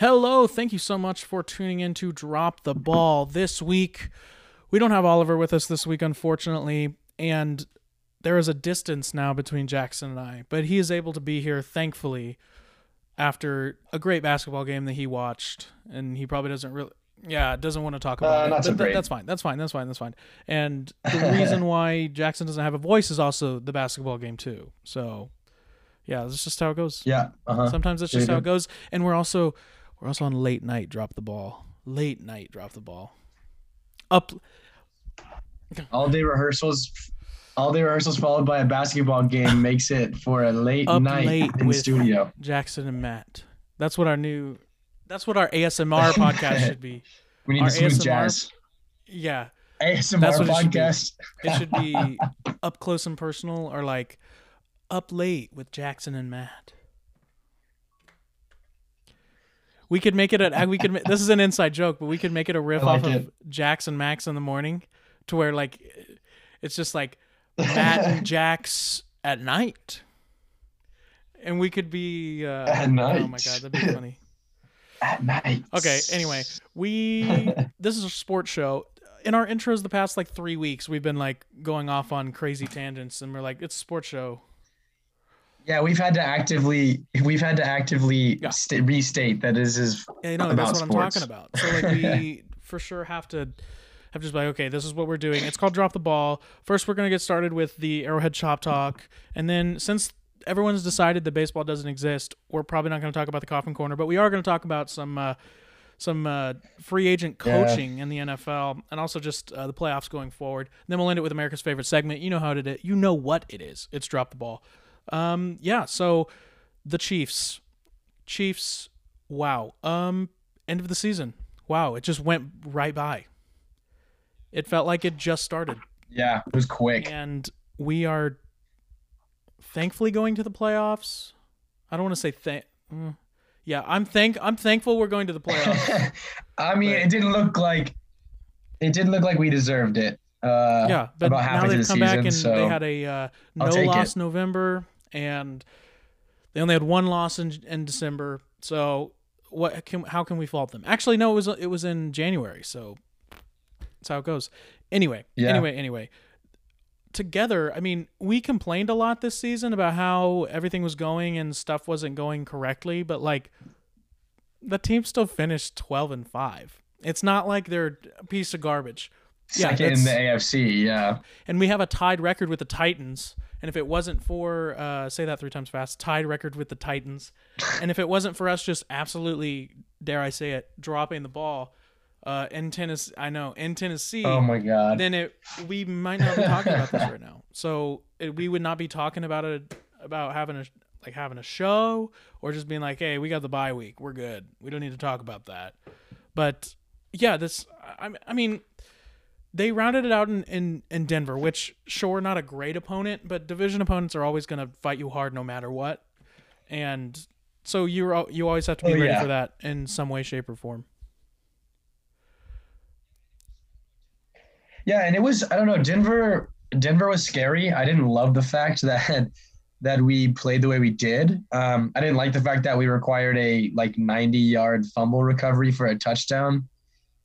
Hello, thank you so much for tuning in to Drop the Ball this week. We don't have Oliver with us this week, unfortunately, and there is a distance now between Jackson and I, but he is able to be here, thankfully, after a great basketball game that he watched, and he probably doesn't really. Yeah, doesn't want to talk about Uh, it. not so great. that's fine. That's fine. That's fine. That's fine. And the reason why Jackson doesn't have a voice is also the basketball game too. So, yeah, that's just how it goes. Yeah. Uh-huh. Sometimes that's just how it goes. And we're also we're also on late night drop the ball. Late night drop the ball. Up All day rehearsals. All day rehearsals followed by a basketball game makes it for a late Up night late in studio. Jackson and Matt. That's what our new that's what our ASMR podcast should be. We need Our to smooth ASMR jazz. Yeah. ASMR That's what it should be. podcast. It should be up close and personal or like up late with Jackson and Matt. We could make it a we could this is an inside joke, but we could make it a riff like off of it. and Max in the morning to where like it's just like Matt and Jax at night. And we could be uh, At night. Oh my god, that'd be funny. At night. Okay, anyway, we this is a sports show. In our intros the past like 3 weeks, we've been like going off on crazy tangents and we're like it's a sports show. Yeah, we've had to actively we've had to actively Yeah. sta- restate that this is Yeah, you know, about that's what sports. I'm talking about. So like we for sure have to have just like okay, this is what we're doing. It's called drop the ball. First, we're gonna get started with the Arrowhead Chop Talk, and then since everyone's decided that baseball doesn't exist, we're probably not gonna talk about the Coffin Corner, but we are gonna talk about some. Uh, some uh, free agent Yeah. coaching in the NFL, and also just uh, the playoffs going forward. And then we'll end it with America's favorite segment. You know how it is. You know what it is. It's drop the ball. Um, yeah. So the Chiefs, Chiefs. Wow. Um, end of the season. Wow. It just went right by. It felt like it just started, yeah, it was quick. and we are thankfully going to the playoffs. I don't want to say thank. mm. Yeah, I'm thank. I'm thankful we're going to the playoffs. I mean, But- it didn't look like it didn't look like we deserved it. Uh, yeah, but about now they've the come back and so they had a uh, no loss it. November, and they only had one loss in, in December. So what can how can we fault them? Actually, no, it was it was in January, so that's how it goes. Anyway, Yeah. anyway, anyway. Together, I mean, we complained a lot this season about how everything was going and stuff wasn't going correctly, but like the team still finished twelve and five. It's not like they're a piece of garbage. Yeah, second in the AFC. Yeah, and we have a tied record with the Titans. And if it wasn't for uh, say that three times fast, tied record with the Titans, and if it wasn't for us just absolutely dare I say it, dropping the ball uh, in Tennessee, I know in Tennessee, Oh my God. then it we might not be talking about this right now. So it, we would not be talking about it about having a like having a show or just being like, hey, we got the bye week, we're good, we don't need to talk about that. But yeah, this I, I mean they rounded it out in, in, in Denver, which sure not a great opponent, but division opponents are always going to fight you hard no matter what, and so you're you always have to be Oh, ready yeah. for that in some way, shape, or form. Yeah, and it was I don't know Denver. Denver was scary. I didn't love the fact that that we played the way we did. Um, I didn't like the fact that we required a like 90 yard fumble recovery for a touchdown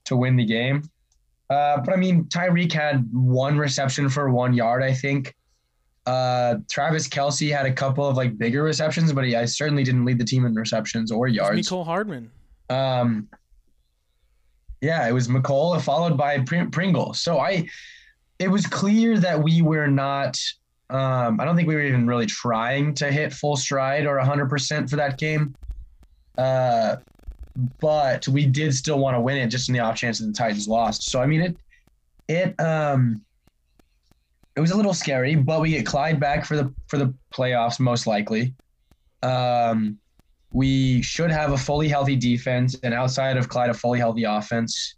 to win the game. Uh, but I mean, Tyreek had one reception for one yard, I think. Uh, Travis Kelce had a couple of like bigger receptions, but he I certainly didn't lead the team in receptions or yards. Mecole Hardman. Um, yeah, it was Mecole followed by Pr- Pringle. So I, it was clear that we were not. Um, I don't think we were even really trying to hit full stride or 100% for that game. Uh, but we did still want to win it just in the off chance that the Titans lost. So I mean it, it um, it was a little scary, but we get Clyde back for the for the playoffs most likely. Um, we should have a fully healthy defense, and outside of Clyde, a fully healthy offense.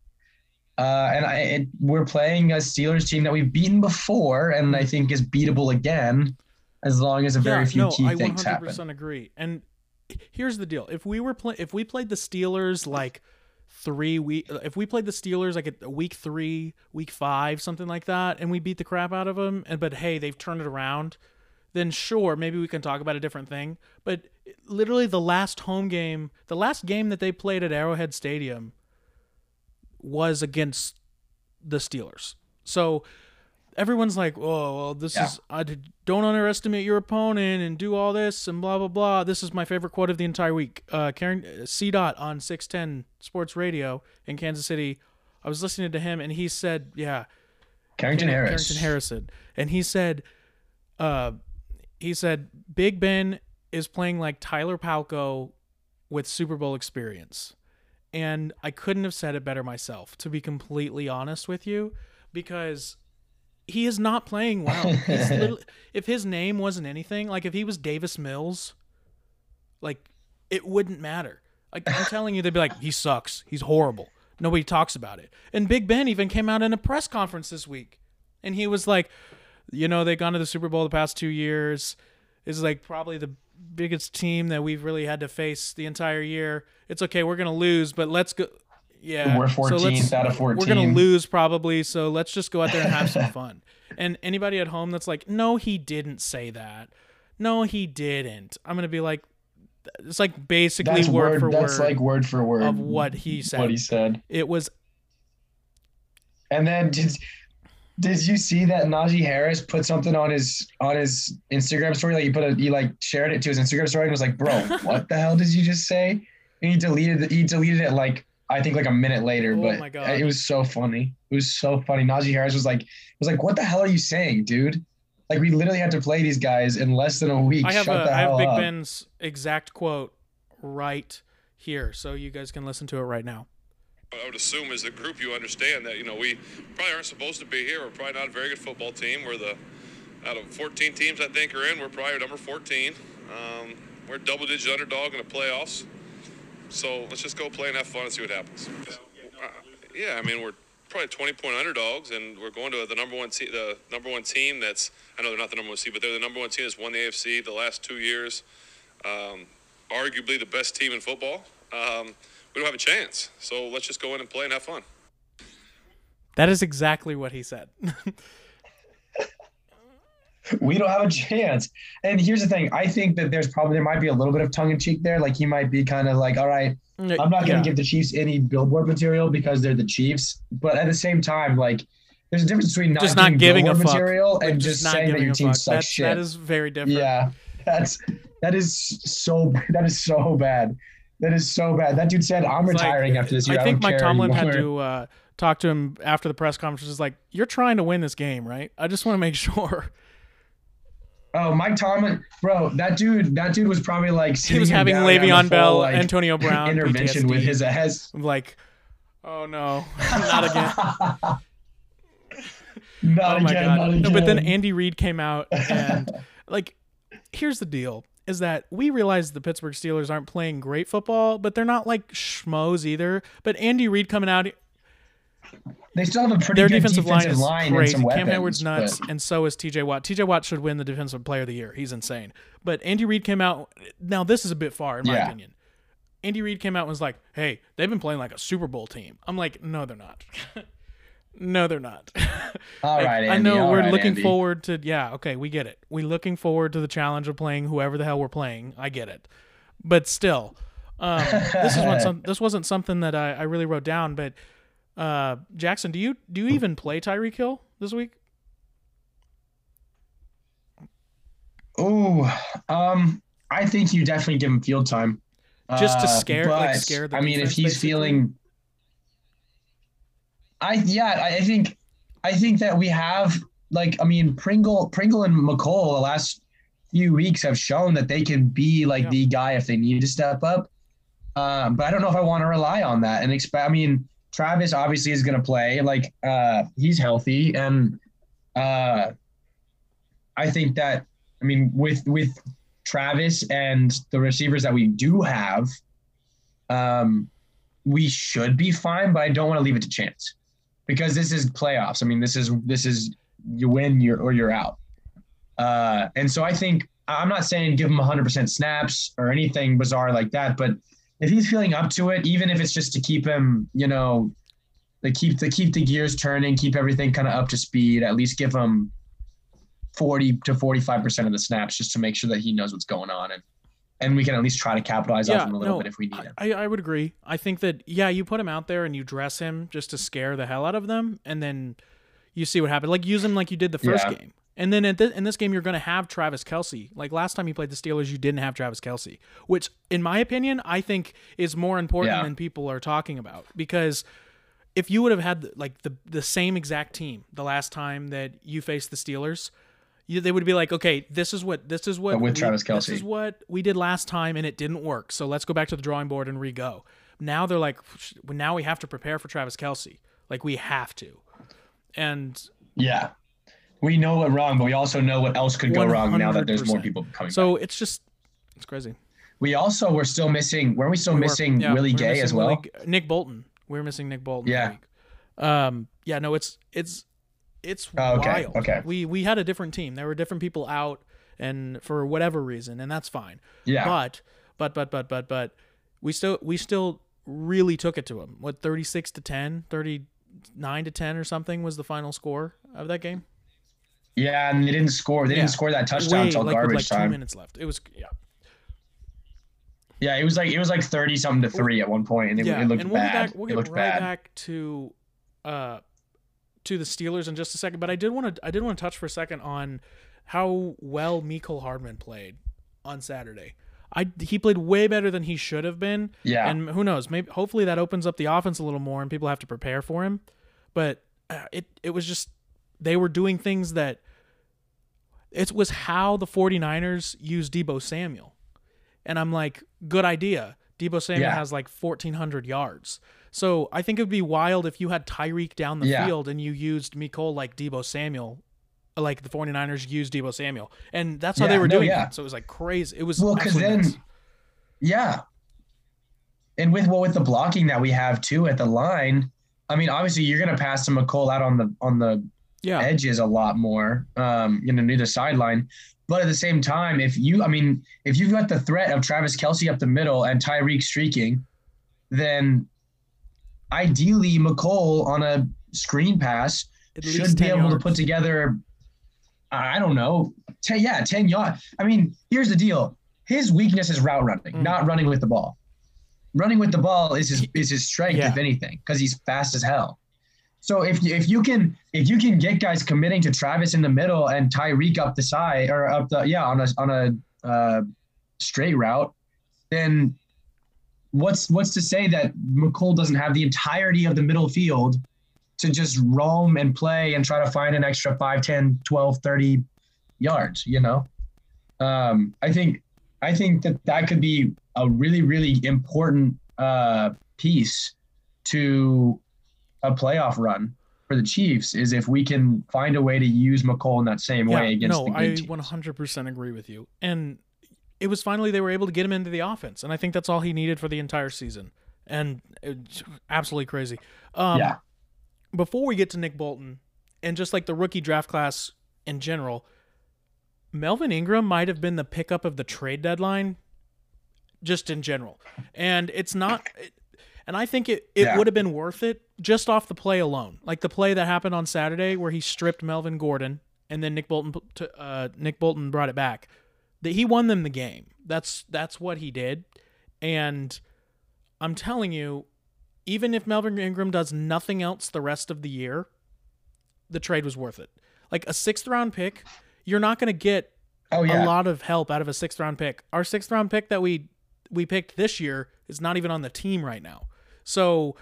Uh, and I, it, we're playing a Steelers team that we've beaten before, and I think is beatable again, as long as a very few no, key I things 100% agree. And here's the deal: if we were play, if we played the Steelers like three week, if we played the Steelers like at week three, week five, something like that, and we beat the crap out of them, and but hey, they've turned it around, then sure, maybe we can talk about a different thing. But literally the last home game, the last game that they played at Arrowhead Stadium was against the Steelers. So everyone's like, "Oh, well, this Yeah. is I don't underestimate your opponent and do all this and blah blah blah." This is my favorite quote of the entire week. Uh, Karen C. Dot on six ten Sports Radio in Kansas City. I was listening to him and he said, "Yeah, Carrington Harris. Carrington Harrison, and he said, uh, he said Big Ben is playing like Tyler Palko with Super Bowl experience, and I couldn't have said it better myself. To be completely honest with you, because he is not playing well. He's if his name wasn't anything, like if he was Davis Mills, like it wouldn't matter. Like I'm telling you, they'd be like, he sucks. He's horrible. Nobody talks about it. And Big Ben even came out in a press conference this week, and he was like, you know, they've gone to the Super Bowl the past two years. This is like probably the biggest team that we've really had to face the entire year. It's okay, we're gonna lose, but let's go. Yeah, We're so 14th let's- out of 14. We're gonna lose probably, so let's just go out there and have some fun. And anybody at home that's like, no, he didn't say that. No, he didn't. I'm gonna be like, it's like basically That's word, word. for that's word like word for word of what he said. What he said. it was And then did did you see that Najee Harris put something on his on his Instagram story? Like he put a he like shared it to his Instagram story and was like, "Bro, what the hell did you just say?" And he deleted it. He deleted it like I think like a minute later. Oh but my God. it was so funny. It was so funny. Najee Harris was like was like, "What the hell are you saying, dude?" Like we literally had to play these guys in less than a week. I have Shut a, the I have Big up. Ben's exact quote right here, so you guys can listen to it right now. I would assume as a group you understand that you know we probably aren't supposed to be here. We're probably not a very good football team. We're the out of 14 teams I think are in. We're probably number 14. Um, we're double-digit underdog in the playoffs. So let's just go play and have fun and see what happens. Uh, yeah, I mean we're probably 20-point underdogs, and we're going to the number one te- the number one team. That's I know they're not the number one seed, but they're the number one team that's won the AFC the last two years. Um, arguably the best team in football. Um, we don't have a chance. So let's just go in and play and have fun. That is exactly what he said. we don't have a chance. And here's the thing: I think that there's probably there might be a little bit of tongue in cheek there. Like he might be kind of like, "All right, I'm not going to Yeah. give the Chiefs any billboard material because they're the Chiefs." But at the same time, like, there's a difference between not, just not giving a fuck material Like, and just, not saying that your team fuck. sucks That's, shit. That is very different. yeah, that's that is so that is so bad. That is so bad. That dude said, "I'm It's like- retiring after this year." I think don't Mike Tomlin had to uh, talk to him after the press conference. Is like, "You're trying to win this game, right? I just want to make sure." Oh, Mike Tomlin, bro, that dude, that dude was probably like He was having down, having a Le'Veon full, Bell, like, Antonio Brown intervention with his ass. Like, "Oh no, not again." not oh my again, god! No, but then. Andy Reid came out and like, here's the deal: is that we realize the Pittsburgh Steelers aren't playing great football, but they're not like schmoes either. But Andy Reid coming out, they still have a pretty their good defensive, defensive, line is and crazy. weapons. Cam Heyward's nuts, but- and so is T.J. Watt. T.J. Watt should win the Defensive Player of the Year. He's insane. But Andy Reid came out. Now this is a bit far, in my Yeah. opinion. Andy Reid came out and was like, "Hey, they've been playing like a Super Bowl team." I'm like, "No, they're not. no, they're not." All Like, right, I know we're right, looking Andy. forward to yeah, okay, we get it. We're looking forward to the challenge of playing whoever the hell we're playing. I get it. But still, um, this is one some, this wasn't something that I, I really wrote down, but uh, Jackson, do you do you even play Tyreek Hill this week? Oh, um, I think you definitely give him field time. Just to Uh, scare- like, scare the I mean, if he's basically? feeling, I yeah, I think, I think that we have like I mean Pringle, Pringle and Mecole the last few weeks have shown that they can be like Yeah. the guy if they need to step up. Um, but I don't know if I want to rely on that and expect. I mean, Travis obviously is going to play. Like uh, he's healthy, and uh, I think that I mean with with Travis and the receivers that we do have, um, we should be fine. But I don't want to leave it to chance because this is playoffs. I mean, this is this is you win you're, or you're out. Uh, and so I think I'm not saying give him 100% snaps or anything bizarre like that, but if he's feeling up to it, even if it's just to keep him, you know, to keep the keep the gears turning, keep everything kind of up to speed, at least give him 40 to 45 percent of the snaps just to make sure that he knows what's going on and and we can at least try to capitalize off him a little no, bit if we need him. I, I would agree. I think that yeah, you put him out there and you dress him just to scare the hell out of them, and then you see what happens. Like use him like you did the first Yeah. game, and then thi- in this game you're going to have Travis Kelce. Like last time you played the Steelers, you didn't have Travis Kelce, which in my opinion I think is more important Yeah. than people are talking about because. If you would have had like the the same exact team the last time that you faced the Steelers, you, they would be like, okay, this is what this is what But with we- Travis This is what we did last time, and it didn't work. So let's go back to the drawing board and re-go. Now they're like, now we have to prepare for Travis Kelce. Like we have to, and Yeah. We know what wrong, but we also know what else could go wrong now that there's more people coming back. so it's just it's crazy. We also were still missing. Weren't we still We were- missing yeah, Willie we were Gay as well? Willie Nick Bolton. We were missing Nick Bolton. Yeah. Um. Yeah. No. It's it's it's Oh, okay, wild. okay. We we had a different team. There were different people out, and for whatever reason, and that's fine. Yeah. But but but but but but we still we still really took it to him. What 36 to 10, 39 to 10 or something was the final score of that game. Yeah, and they didn't score. They Yeah. didn't score that touchdown until like, garbage like two minutes left. It was yeah. Yeah, it was like it was like thirty something to three at one point, and it, yeah, it looked and we'll bad. back we'll it get right bad. back to uh to the Steelers in just a second, but I did want to I did want to touch for a second on how well Mecole Hardman played on Saturday. I he played way better than he should have been. Yeah. And who knows? Maybe hopefully that opens up the offense a little more and people have to prepare for him. But uh, it it was just they were doing things that it was how the 49ers used Deebo Samuel. And I'm like, good idea. Deebo Samuel Yeah. has like 1400 yards. So I think it would be wild if you had Tyreek down the Yeah. field and you used Mecole like Deebo Samuel, like the 49ers used Deebo Samuel. And that's how Yeah, they were no, doing it. So it was like crazy. It was Well, because then, nuts. yeah, and with well with the blocking that we have too at the line, I mean, obviously you're gonna pass to Mecole out on the on the yeah. edges a lot more, um, you know, near the sideline. But at the same time, if you, I mean, if you've got the threat of Travis Kelce up the middle and Tyreek streaking, then ideally Mecole on a screen pass At should be 10 able to put together, I don't know, 10, yeah, 10 yards. I mean, here's the deal. His weakness is route running, Mm. not running with the ball. Running with the ball is his is his strength, Yeah. if anything, because he's fast as hell. So if if you can if you can get guys committing to Travis in the middle and Tyreek up the side or up the yeah on a on a uh, straight route, then what's what's to say that Mecole doesn't have the entirety of the middle field to just roam and play and try to find an extra 5, 10, 12, 30 yards, you know? Um, I think I think that that could be a really really important uh, piece to a playoff run for the Chiefs is if we can find a way to use Mecole in that same way against no, the good I teams. 100% agree with you. And it was finally they were able to get him into the offense, and I think that's all he needed for the entire season. And it's absolutely crazy. Um, yeah. Before we get to Nick Bolton and just like the rookie draft class in general, Melvin Ingram might have been the pickup of the trade deadline, just in general. And it's not. It, and I think it, it Yeah. would have been worth it just off the play alone, like the play that happened on Saturday where he stripped Melvin Gordon and then Nick Bolton to, uh, Nick Bolton brought it back. That he won them the game. That's that's what he did, and I'm telling you, even if Melvin Ingram does nothing else the rest of the year, the trade was worth it. Like a sixth round pick, you're not going to get Oh yeah. a lot of help out of a sixth round pick. Our sixth round pick that we we picked this year is not even on the team right now. So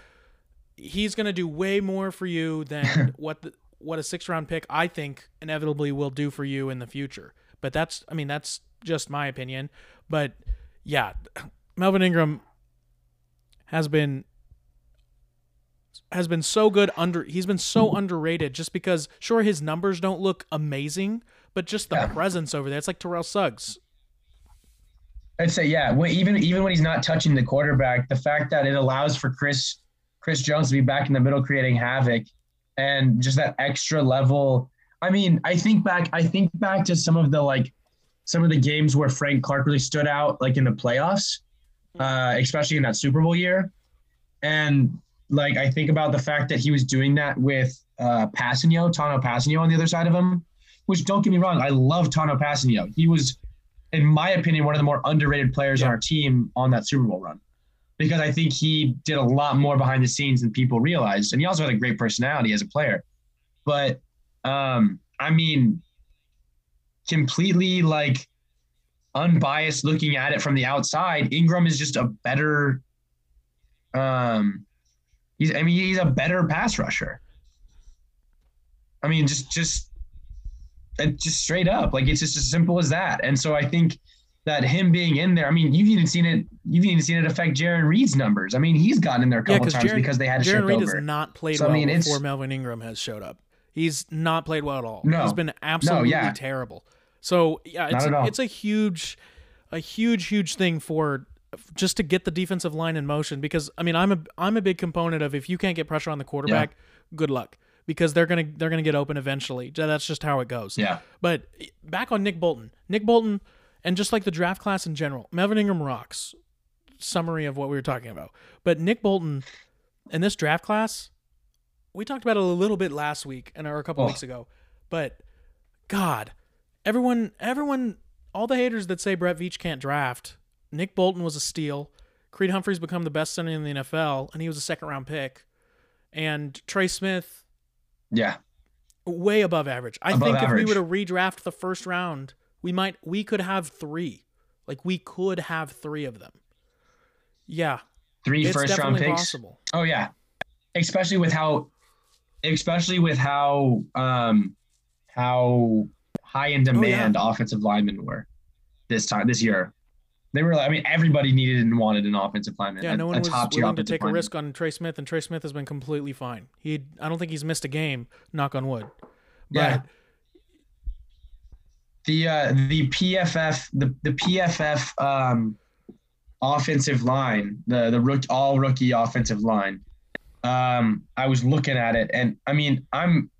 he's going to do way more for you than what the, what a six round pick I think inevitably will do for you in the future. But that's I mean that's just my opinion. But yeah, Melvin Ingram has been has been so good under he's been so underrated just because sure his numbers don't look amazing, but just the Yeah. presence over there. It's like Terrell Suggs. I'd say yeah. Well, even even when he's not touching the quarterback, the fact that it allows for Chris Chris Jones to be back in the middle creating havoc, and just that extra level. I mean, I think back. I think back to some of the like some of the games where Frank Clark really stood out, like in the playoffs, uh, especially in that Super Bowl year, and like I think about the fact that he was doing that with uh, Kpassagnon, Tanoh Kpassagnon on the other side of him. Which don't get me wrong, I love Tanoh Kpassagnon. He was in my opinion, one of the more underrated players Yeah. on our team on that Super Bowl run. Because I think he did a lot more behind the scenes than people realized. And he also had a great personality as a player. But um, I mean, completely like unbiased looking at it from the outside, Ingram is just a better um he's I mean he's a better pass rusher. I mean just just and just straight up like it's just as simple as that. And so I think that him being in there, I mean, you've even seen it. You've even seen it affect Jarran Reed's numbers. I mean, he's gotten in there a Yeah, times because they had to Jarran Reed over. has not played So, I mean, it's- before Melvin Ingram has showed up. He's not played well at all. No. He's been absolutely yeah. terrible. So yeah, it's all. it's a huge, a huge, huge thing for just to get the defensive line in motion. Because I mean, I'm a I'm a big component of if you can't get pressure on the quarterback, good luck because they're gonna they're gonna get open eventually. That's just how it goes. yeah, But eh, back on Nick Bolton. Nick Bolton, and just like the draft class in general, Melvin Ingram rocks. Summary of what we were talking about. But Nick Bolton in this draft class, we talked about it a little bit last week and or a couple Oh. weeks ago. But God, everyone, everyone, all the haters that say Brett Veach can't draft, Nick Bolton was a steal. Creed Humphrey's become the best center in the NFL, and he was a second round pick. And Trey Smith, yeah. way above average. I Above think if we were to redraft the first round, we might we could have three. Like we could have three of them. Yeah, Three first round picks. possible. Oh yeah, especially with how, especially with how um how high Oh, in demand offensive linemen were this time this year. They were. I mean, everybody needed and wanted an offensive lineman. Yeah, a, no one a was top willing to take a risk on Trey Smith, and Trey Smith has been completely fine. He, I don't think he's missed a game. Knock on wood. But Yeah. the uh, the PFF the the PFF um, offensive line the the rook, all rookie offensive line. Um, I was looking at it, and I mean, I'm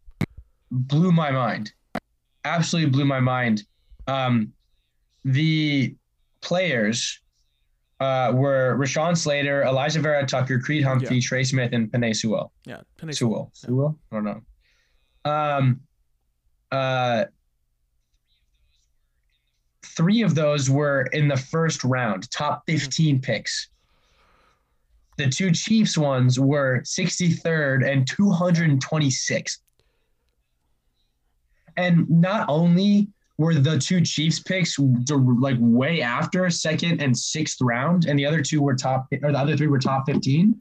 blew my mind, absolutely blew my mind. Um, the players uh, were Rashawn Slater, Alijah Vera-Tucker, Creed Humphrey, Yeah. Trey Smith, and Penei Sewell. yeah, Penny Sewell. Sewell? I don't know. Um, uh, three of those were in the first round, top 15 picks. The two Chiefs ones were 63rd and 226th. And not only were the two Chiefs picks like way after second and sixth round, and the other two were top, or the other three were top 15.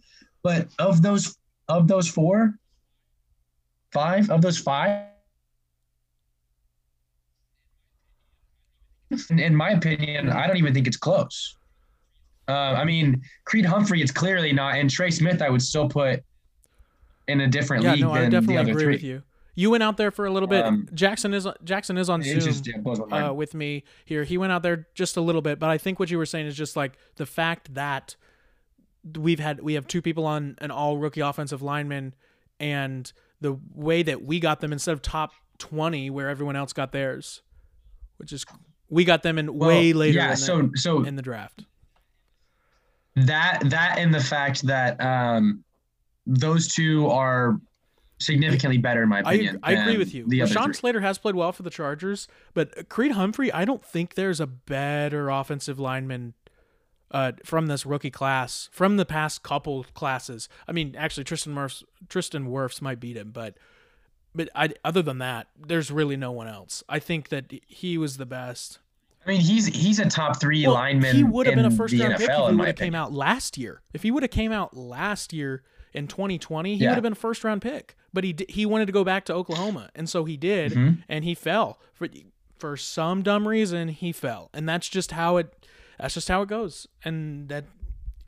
But of those of those four, five of those five in, in my opinion i don't even think it's close. Uh, i mean creed humphrey it's clearly not and trey smith i would still put in a different Yeah, league no, I than definitely the other agree three you. Went out there for a little bit. Um, Jackson is Jackson is on Zoom. just yeah, blows my mind. uh, with me here. He went out there just a little bit, but I think what you were saying is just like the fact that we've had we have two people on an all rookie offensive lineman, and the way that we got them instead of top twenty where everyone else got theirs, which is we got them in way Well, later yeah so so in the draft. that that and the fact that um those two are significantly better in my I, opinion I agree with you. the other Slater has played well for the Chargers, but Creed Humphrey, I don't think there's a better offensive lineman uh, from this rookie class, from the past couple classes. I mean, actually, Tristan Wirfs, Tristan Wirfs might beat him, but but I, other than that, there's really no one else. I think that he was the best. I mean, he's he's a top three Well, lineman. he would have been a first round NFL, pick if he would have came out last year. If he would have came out last year in 2020, he Yeah. would have been a first round pick. But he di- he wanted to go back to Oklahoma, and so he did, Mhm. and he fell for for some dumb reason. He fell, and that's just how it. That's just how it goes, and that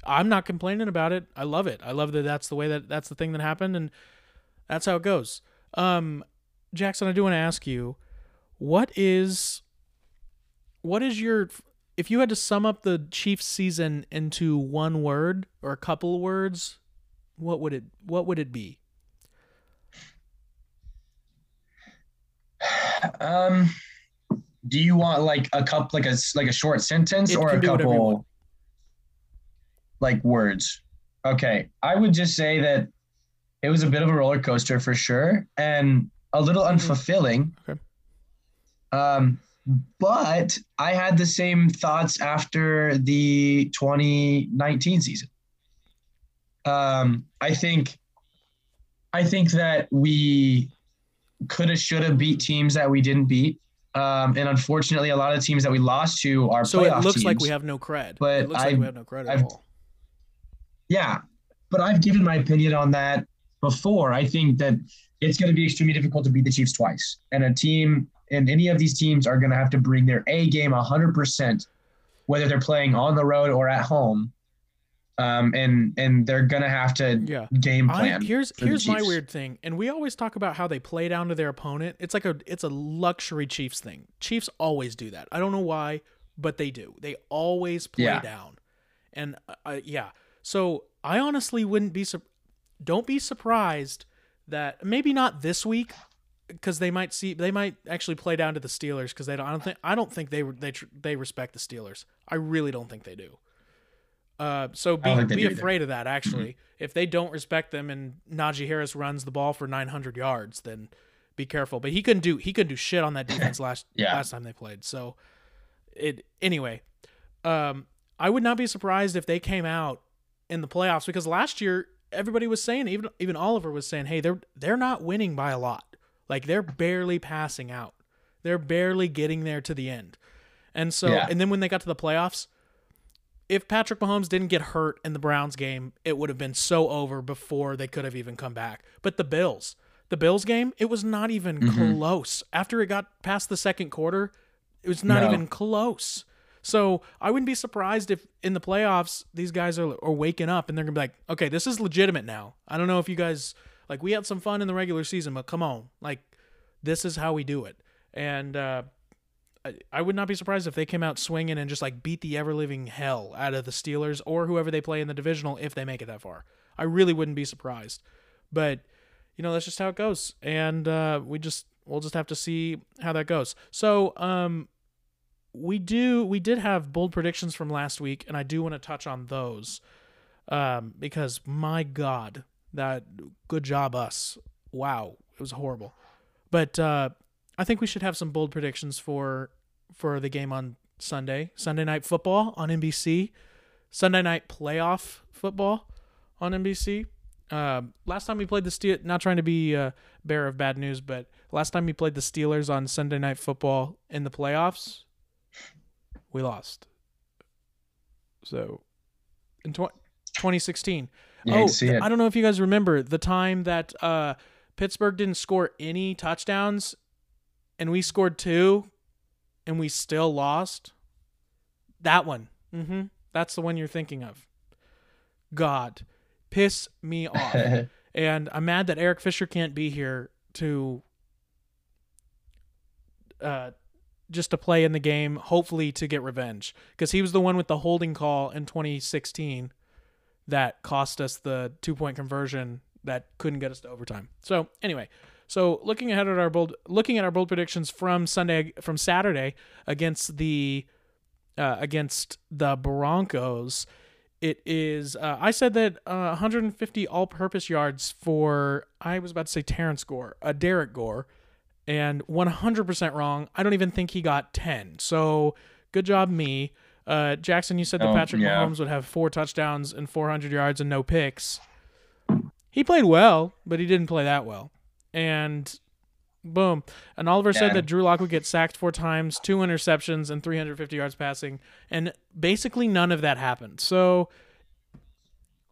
I'm not complaining about it. I love it. I love that that's the way that that's the thing that happened, and that's how it goes. Um, Jackson, I do want to ask you, what is what is your if you had to sum up the Chiefs season into one word or a couple words, what would it what would it be? Um, do you want like a cup, like a like a short sentence, It or a be whatever you want. couple like words? Okay, I would just say that it was a bit of a roller coaster for sure, and a little Mhm. unfulfilling. Okay. Um, But I had the same thoughts after the 2019 season. Um, I think I think that we could have should have beat teams that we didn't beat. Um, and unfortunately, a lot of teams that we lost to are So playoff it looks teams. like we have no cred. but it looks like I've- we have no cred at I've- all. Yeah, but I've given my opinion on that before. I think that it's going to be extremely difficult to beat the Chiefs twice, and a team and any of these teams are going to have to bring their A game 100%, whether they're playing on the road or at home. Um, and and they're going to have to Yeah. game I, plan. here's here's my weird thing, and we always talk about how they play down to their opponent. It's like a it's a luxury Chiefs thing. Chiefs always do that. I don't know why, but they do. They always play Yeah. down, and uh, uh, yeah. So I honestly wouldn't be sur- don't be surprised that maybe not this week because they might see they might actually play down to the Steelers because they don't. I don't think I don't think they they they respect the Steelers. I really don't think they do. Uh, so be, don't think they be either. Mm-hmm. afraid of that. Actually, if they don't respect them and Najee Harris runs the ball for 900 yards, then be careful. But he couldn't do he couldn't do shit on that defense last Yeah. last time they played. So it anyway. Um, I would not be surprised if they came out in the playoffs because last year everybody was saying even even Oliver was saying, hey, they're they're not winning by a lot. Like they're barely passing out. They're barely getting there to the end. And so Yeah. and then when they got to the playoffs, if Patrick Mahomes didn't get hurt in the Browns game, it would have been so over before they could have even come back. But the Bills, the Bills game, it was not even Mm-hmm. close. After it got past the second quarter, it was not No. even close. So I wouldn't be surprised if in the playoffs these guys are, are waking up and they're gonna be like, okay, this is legitimate now. I don't know if you guys like we had some fun in the regular season, but come on, like this is how we do it. And uh, I, would not be surprised if they came out swinging and just like beat the ever living hell out of the Steelers or whoever they play in the divisional if they make it that far. I really wouldn't be surprised. But you know that's just how it goes, and uh, we just we'll just have to see how that goes. So um, we do we did have bold predictions from last week, and I do want to touch on those um, because my God, that good job us. Wow, it was horrible. But uh, I think we should have some bold predictions for for the game on Sunday, Sunday night football on NBC, Sunday night playoff football on NBC. Um, last time we played the Steel, not trying to be a bearer of bad news, but last time we played the Steelers on Sunday night football in the playoffs, we lost. So, in tw- 2016. You oh. I don't know if you guys remember the time that uh, Pittsburgh didn't score any touchdowns, and we scored two, and we still lost. That one. Mm-hmm. That's the one you're thinking of. God, piss me off. and I'm mad that Eric Fisher can't be here to uh just to play in the game, hopefully to get revenge because he was the one with the holding call in 2016 that cost us the two-point conversion that couldn't get us to overtime. So, anyway, so looking ahead at our bold looking at our bold predictions from Sunday from Saturday against the uh, against the Broncos, it is uh, I said that uh, 150 all-purpose yards for I was about to say Terrence Gore, uh, Derrick Gore, and 100% wrong. I don't even think he got 10. So good job me. Uh, Jackson, you said that Oh, Patrick yeah. Mahomes would have four touchdowns and 400 yards and no picks. He played well, but he didn't play that well. And boom. And Oliver said Yeah. that Drew Lock would get sacked four times, two interceptions, and 350 yards passing. And basically none of that happened. So.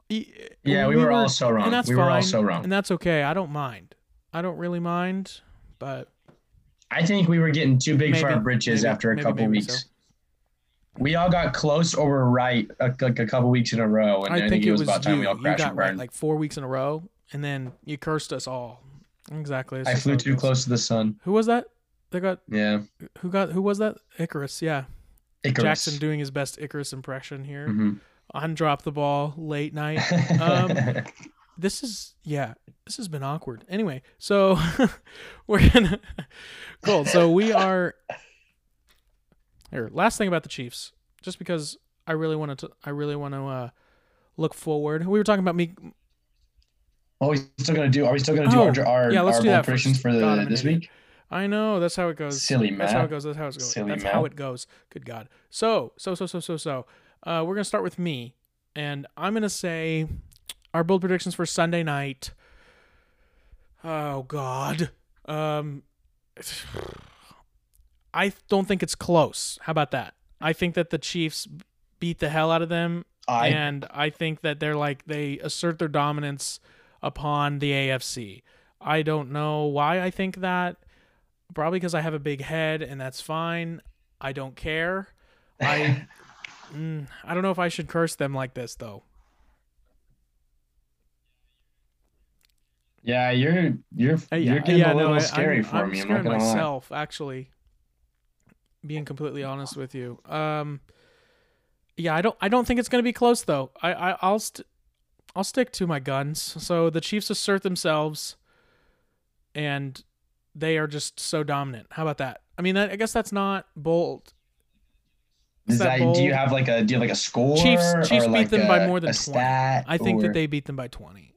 Yeah, we were all so wrong. And that's We were all so wrong. And that's okay. I don't mind. I don't really mind, but I think we were getting too big for our britches maybe, after a maybe, couple maybe weeks. so. We all got close or were right a, like a couple weeks in a row, and I, think, it was, about time you. we all crashed and right burned. like four weeks in a row, and then you cursed us all. Exactly. I flew too close to the sun. Who was that? They got Yeah, who got who was that? Icarus. Yeah, Icarus. Jackson doing his best Icarus impression here. Mhm. On drop the ball late night. Um, this is yeah. This has been awkward. Anyway, so we're gonna cool. So we are here. Last thing about the Chiefs, just because I really wanted to, I really want to uh, look forward. We were talking about me. Are we still gonna do? Are we still gonna do Oh, our our, yeah, let's our do that predictions for the God, this week? I know that's how it goes. Silly That's how it goes. That's how it goes. Silly that's how it goes. Good God. So so so so so so. Uh, we're gonna start with me, and I'm gonna say our bold predictions for Sunday night. Oh God. Um, I don't think it's close. How about that? I think that the Chiefs beat the hell out of them I and I think that they're like they assert their dominance upon the AFC. I don't know why I think that. Probably because I have a big head, and that's fine. I don't care. I mm, I don't know if I should curse them like this though. yeah, you're you're Uh, you're getting a little I- scary I'm, for I'm me. I'm not gonna lie. myself, actually. Being completely honest with you, um, yeah, I don't, I don't think it's gonna be close though. I, I I'll, st- I'll stick to my guns. So the Chiefs assert themselves, and they are just so dominant. How about that? I mean, that, I guess that's not bold. Is that that, do you have like a do you have like a score? Chiefs- Chiefs beat like them by more than a 20. stat? I think or that they beat them by twenty.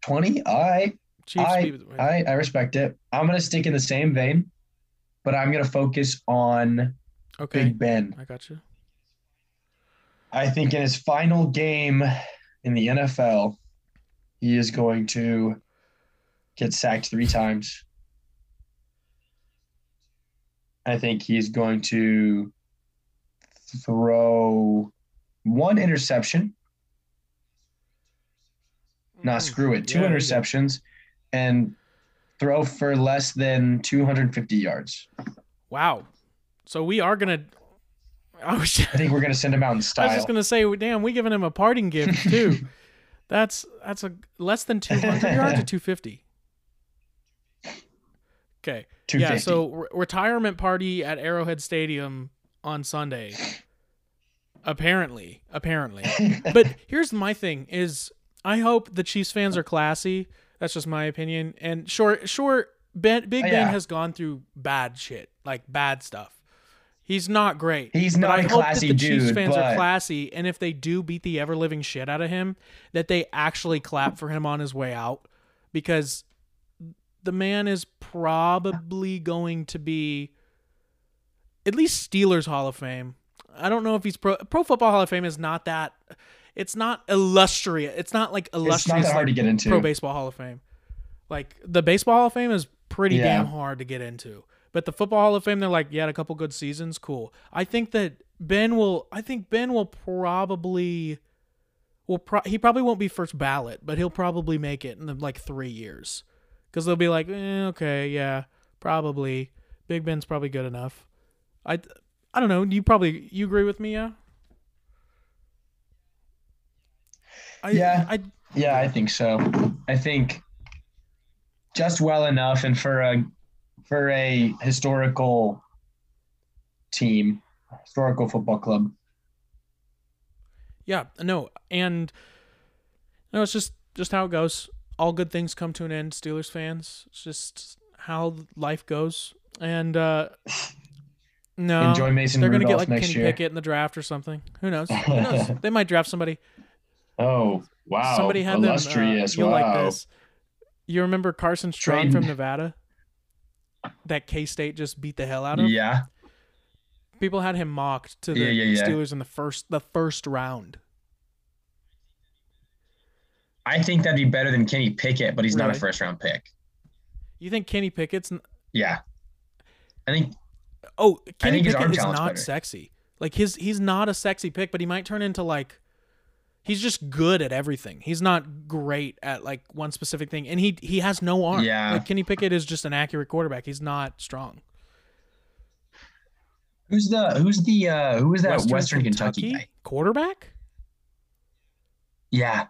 twenty. All right, Chiefs I- beat them. all right, I respect it. I'm gonna stick in the same vein, but I'm gonna focus on okay, Big Ben. I got you. I think in his final game in the NFL, he is going to get sacked three times. I think he's going to throw one interception. Nah, Mm, screw it. Two yeah, interceptions and throw for less than 250 yards. Wow. So we are gonna. I was. I think we're going to send him out in style. I was just gonna say, damn, we giving him a parting gift too. that's that's a less than two hundred yards or two fifty. Okay. Yeah. So re- retirement party at Arrowhead Stadium on Sunday. Apparently, apparently. But here's my thing: is I hope the Chiefs fans are classy. That's just my opinion. And sure, sure, Ben, Big Oh, Ben has gone through bad shit, like bad stuff. He's not great. He's not But not I a hope classy that the Chiefs dude, fans are classy, and if they do beat the ever living shit out of him, that they actually clap for him on his way out, because the man is probably going to be at least Steelers Hall of Fame. I don't know if he's pro Pro Football Hall of Fame is not that. It's not illustrious. It's not like it's not illustrious hard like to get into. Pro Baseball Hall of Fame. Like the Baseball Hall of Fame is pretty Yeah. damn hard to get into. But the Football Hall of Fame, they're like, yeah, had a couple good seasons, cool. I think that Ben will. I think Ben will probably. Will pro- he probably won't be first ballot, but he'll probably make it in the, like three years, because they'll be like, eh, okay, yeah, probably. Big Ben's probably good enough. I, I don't know. You probably you agree with me, yeah? I, Yeah. I Yeah, I think so. I think just well enough, and for a for a historical team, historical football club. Yeah, no, and no, it's just just how it goes. All good things come to an end, Steelers fans. It's just how life goes. And uh no, Enjoy Mason they're gonna get like Kenny year. Pickett in the draft or something. Who knows? Who knows? they might draft somebody. Oh wow! somebody had them. Uh, illustrious. you'll wow. like this. You remember Carson Strong Trade- from Nevada? That K State just beat the hell out of. Yeah, People had him mocked to the Yeah, yeah. Steelers in the first the first round. I think that'd be better than Kenny Pickett, but he's not a first round pick. You think Kenny Pickett's n- Yeah, I think Oh, Kenny think Pickett is not better. sexy. Like his he's not a sexy pick, but he might turn into like he's just good at everything. He's not great at like one specific thing, and he he has no arm. Yeah. like Kenny Pickett is just an accurate quarterback. He's not strong. who's the who's the uh who was that Western, Kentucky, guy? quarterback. Yeah,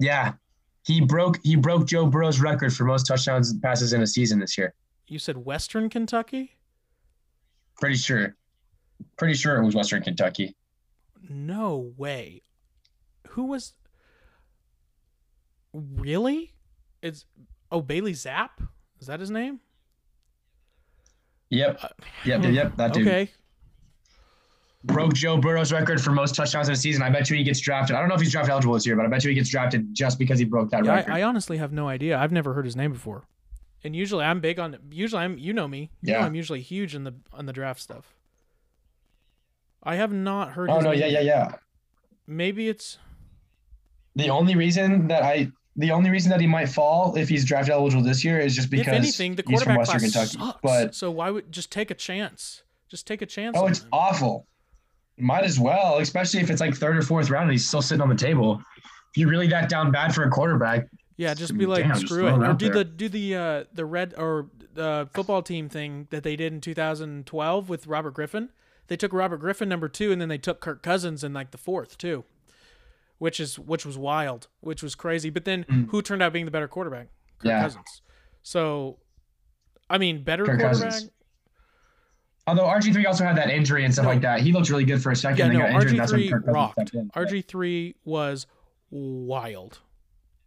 yeah. He broke he broke Joe Burrow's record for most touchdowns and passes in a season this year. You said Western Kentucky? Pretty sure. Pretty sure it was Western Kentucky. No way. Who was? Really? It's oh Bailey Zappe. Is that his name? Yep. Uh, Yep. Yep. Yep. That dude Okay. broke Joe Burrow's record for most touchdowns in a season. I bet you he gets drafted. I don't know if he's draft eligible this year, but I bet you he gets drafted just because he broke that Yeah, record. I, I honestly have no idea. I've never heard his name before. And usually I'm big on usually I'm you know me. You know Yeah. I'm usually huge in the on the draft stuff. I have not heard Oh no, name. yeah, yeah, yeah. Maybe it's The only reason that I the only reason that he might fall if he's draft eligible this year is just because if anything, the he's from quarterback Western Kentucky. sucks. But so why would just take a chance? Just take a chance. oh, it's him. awful. Might as well, especially if it's like third or fourth round and he's still sitting on the table. If you're really that down bad for a quarterback, Yeah, just be like Damn, screw it, or do there. the do the uh, the red or uh, football team thing that they did in 2012 with Robert Griffin. They took Robert Griffin number two, and then they took Kirk Cousins in like the fourth too, which is which was wild, which was crazy. But then Mm. who turned out being the better quarterback? Kirk Yeah. Cousins. So, I mean, better Kirk quarterback. Cousins. although RG3 also had that injury and stuff No. like that, he looked really good for a second. Yeah, no, got injured, and that's when RG3 Kirk Cousins rocked. in. RG3 was wild.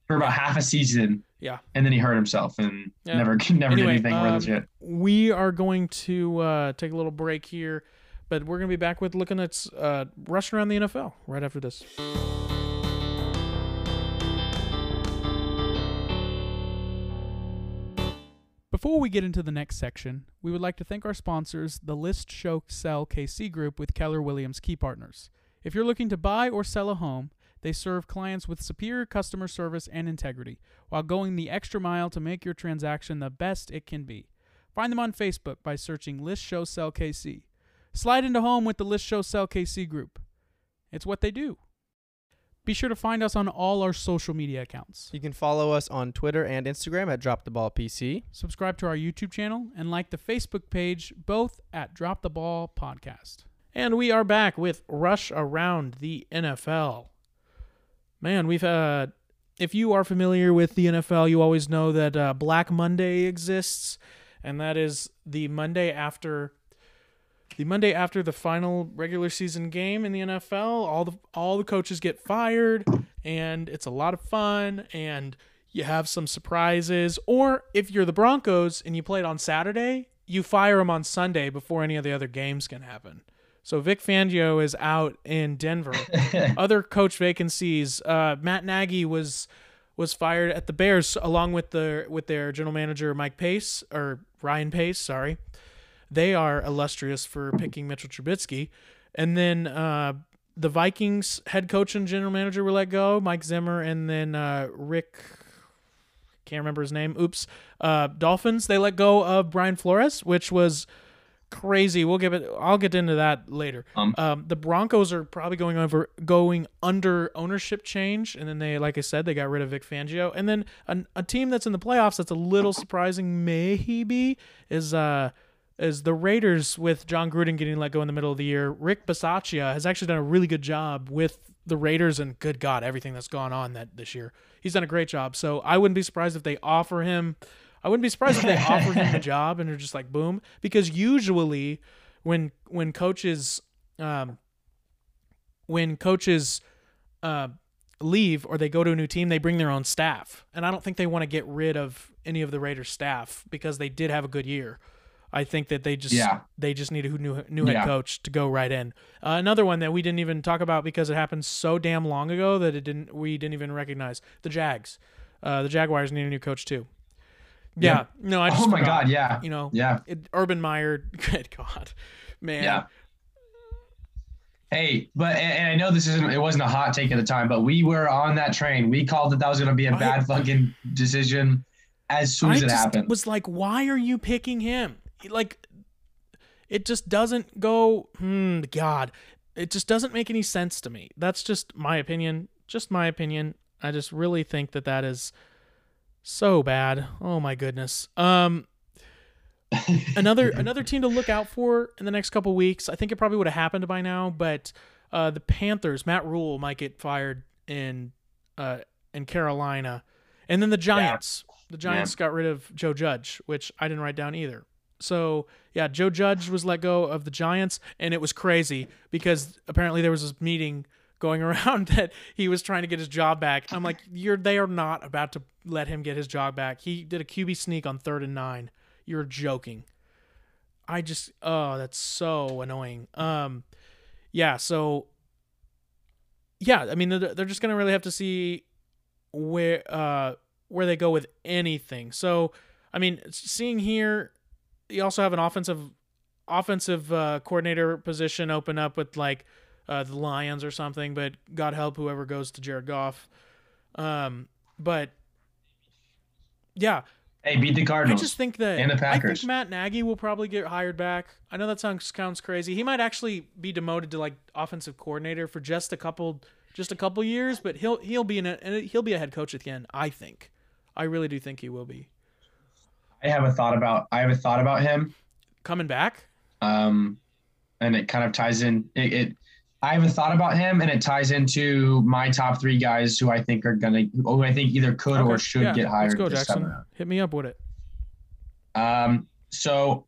for about half a season. Yeah. And then he hurt himself and Yeah. never never Anyway, did anything um, a shit. we are going to uh, take a little break here, but we're going to be back with looking at uh, rushing around the NFL right after this. Before we get into the next section, we would like to thank our sponsors, the List Show Sell KC Group with Keller Williams Key Partners. If you're looking to buy or sell a home, they serve clients with superior customer service and integrity while going the extra mile to make your transaction the best it can be. Find them on Facebook by searching List Show Sell KC. Slide into home with the List Show Sell KC group. It's what they do. Be sure to find us on all our social media accounts. You can follow us on Twitter and Instagram at Drop the Ball PC. Subscribe to our YouTube channel and like the Facebook page, both at Drop the Ball Podcast. And we are back with Rush Around the NFL. Man, we've uh if you are familiar with the NFL, you always know that uh, Black Monday exists, and that is the Monday after the Monday after the final regular season game in the NFL. All the all the coaches get fired, and it's a lot of fun, and you have some surprises. Or if you're the Broncos and you played on Saturday, you fire them on Sunday before any of the other games can happen. So Vic Fangio is out in Denver other coach vacancies. Uh, Matt Nagy was was fired at the Bears along with the with their general manager Mike Pace or Ryan Pace. Sorry, they are illustrious for picking Mitchell Trubisky, and then uh, the Vikings head coach and general manager were let go, Mike Zimmer, and then uh, Rick. Can't remember his name. Oops. Uh, Dolphins. They let go of Brian Flores, which was crazy. We'll give it. I'll get into that later. Um. Um, the Broncos are probably going over going under ownership change, and then they, like I said, they got rid of Vic Fangio, and then a, a team that's in the playoffs that's a little surprising, maybe, is uh is the Raiders with Jon Gruden getting let go in the middle of the year. Rick Bisaccia has actually done a really good job with the Raiders, and good God, everything that's gone on that this year, he's done a great job. So I wouldn't be surprised if they offer him. I wouldn't be surprised if they offer him the job and they're just like boom, because usually when when coaches um, when coaches uh, leave or they go to a new team, they bring their own staff, and I don't think they want to get rid of any of the Raiders staff because they did have a good year. I think that they just Yeah. they just need a new new head Yeah. coach to go right in. Uh, another one that we didn't even talk about because it happened so damn long ago that it didn't we didn't even recognize the Jags. Uh, the Jaguars need a new coach too. Yeah, Yeah. no, I just Oh my forgot. god, yeah. You know, Yeah. it, Urban Meyer. Good God, man. Yeah. Hey, but and, I know this isn't it wasn't a hot take at the time, but we were on that train. We called that that was going to be a bad fucking decision as soon I as it happened. was like, why are you picking him? Like, it just doesn't go. Hmm, God, it just doesn't make any sense to me. That's just my opinion. Just my opinion. I just really think that that is so bad. Oh my goodness. Um, another another team to look out for in the next couple weeks. I think it probably would have happened by now, but uh, the Panthers, Matt Rhule might get fired in uh, in Carolina, and then the Giants. The Giants got rid of Joe Judge, which I didn't write down either. So yeah, Joe Judge was let go of the Giants, and it was crazy because apparently there was this meeting going around that he was trying to get his job back. I'm like, you're they are not about to let him get his job back. He did a QB sneak on third and nine. You're joking. I just oh, that's so annoying. Um, yeah. So yeah, I mean they're, they're just gonna really have to see where uh where they go with anything. So I mean, seeing here, you also have an offensive offensive uh, coordinator position open up with like uh, the Lions or something. But God help whoever goes to Jared Goff. Um, but yeah, Hey, beat the Cardinals. I just think that And the I think Matt Nagy will probably get hired back. I know that sounds sounds crazy. He might actually be demoted to like offensive coordinator for just a couple just a couple years, but he'll he'll be in a he'll be a head coach again. I think. I really do think he will be I have a thought about. I have a thought about him. coming back. um, and it kind of ties in. It, it I have a thought about him, and it ties into my top three guys who I think are gonna, who I think either could or should yeah, get hired Let's go, Jackson. Hit me up with it. Um, so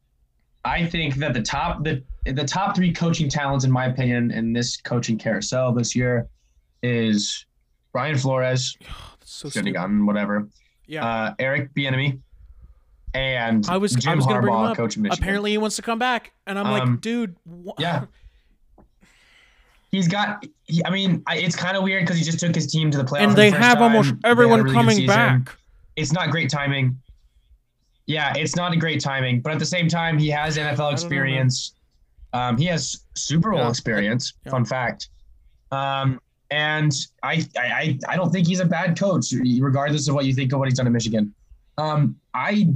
I think that the top the the top three coaching talents, in my opinion, in this coaching carousel this year is Brian Flores, So should gotten whatever. Yeah. Uh, Eric Bieniemy, and I was Jim I was gonna bring him up. coach Michigan. Apparently he wants to come back, and I'm Um, like, dude, wha- Yeah. He's got. He, I mean, I, it's kind of weird because he just took his team to the playoffs. and they the have time. almost They had a everyone really coming back. It's not great timing. Yeah, it's not a great timing, but at the same time, he has NFL experience. Um, he has Super Bowl Yeah. experience. Yeah. Fun fact. Um, and I, I, I- I don't think he's a bad coach, regardless of what you think of what he's done in Michigan. Um, I,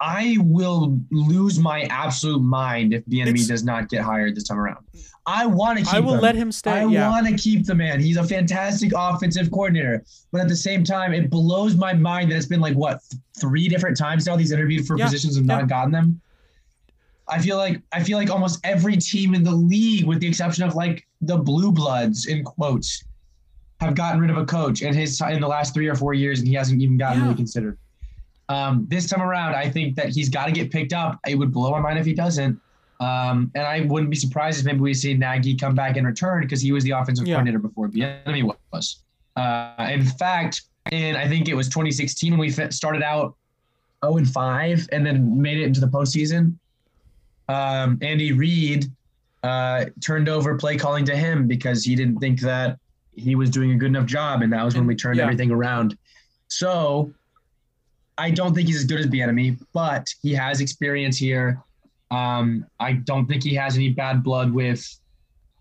I will lose my absolute mind if Bieniemy It's- does not get hired this time around. I want to keep I will him. let him stay. I yeah. want to keep the man. He's a fantastic offensive coordinator. But at the same time, it blows my mind that it's been like what th- three different times now these interviewed for Yeah, positions and yeah. not gotten them. I feel like I feel like almost every team in the league, with the exception of like the Blue Bloods in quotes, have gotten rid of a coach in his in the last three or four years, and he hasn't even gotten Yeah. really considered. Um, this time around, I think that he's got to get picked up. It would blow my mind if he doesn't. Um, and I wouldn't be surprised if maybe we see Nagy come back in return because he was the offensive Yeah. coordinator before Bieniemy was. Uh, in fact, in I think it was 2016 when we started out 0 and 5 and then made it into the postseason. Um, Andy Reid uh, turned over play calling to him because he didn't think that he was doing a good enough job, and that was when we turned yeah. everything around. So I don't think he's as good as Bieniemy, but he has experience here. Um, I don't think he has any bad blood with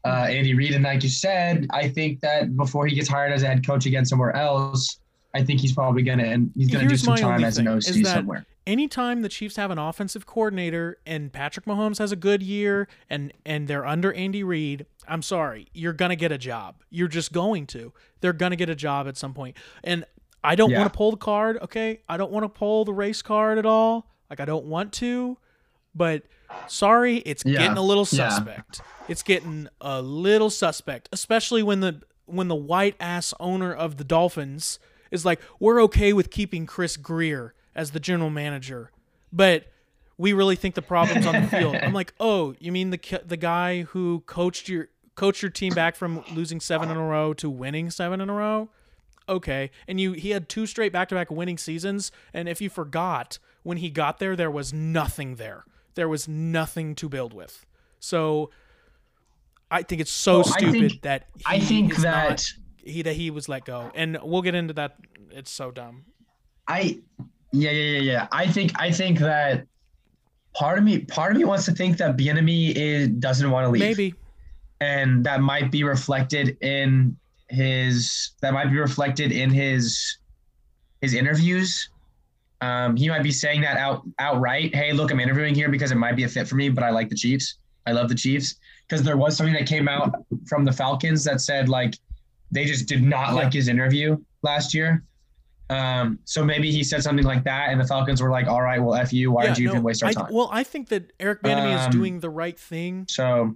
uh, Andy Reid, and like you said, I think that before he gets hired as a head coach again somewhere else, I think he's probably gonna and he's gonna Here's do some time as an OC somewhere. anytime the Chiefs have an offensive coordinator and Patrick Mahomes has a good year and and they're under Andy Reid, I'm sorry, you're gonna get a job. You're just going to. They're gonna get a job at some point. And I don't Yeah. want to pull the card, okay? I don't want to pull the race card at all. Like I don't want to, but sorry, it's Yeah. getting a little Yeah. suspect. It's getting a little suspect, especially when the when the white ass owner of the Dolphins is like, "We're okay with keeping Chris Grier as the general manager, but we really think the problem's on the field." I'm like, "Oh, you mean the the guy who coached your coached your team back from losing 7 in a row to winning 7 in a row?" Okay. And you he had two straight back-to-back winning seasons, and if you forgot, when he got there there was nothing there. There was nothing to build with. So I think it's so Well, stupid think- that he I think that not, he that he was let go. And we'll get into that. It's so dumb. I yeah yeah yeah yeah. I think I think that part of me part of me wants to think that Bieniemy is doesn't want to leave. Maybe. and that might be reflected in his that might be reflected in his his interviews. Um, he might be saying that out outright. Hey, look, I'm interviewing here because it might be a fit for me, but I like the Chiefs. I love the Chiefs because there was something that came out from the Falcons that said like they just did not like his interview last year. Um, so maybe he said something like that, and the Falcons were like, "All right, well, f you. Why Yeah, did you no, even waste our I, time?" Well, I think that Eric Bieniemy is Um, doing the right thing so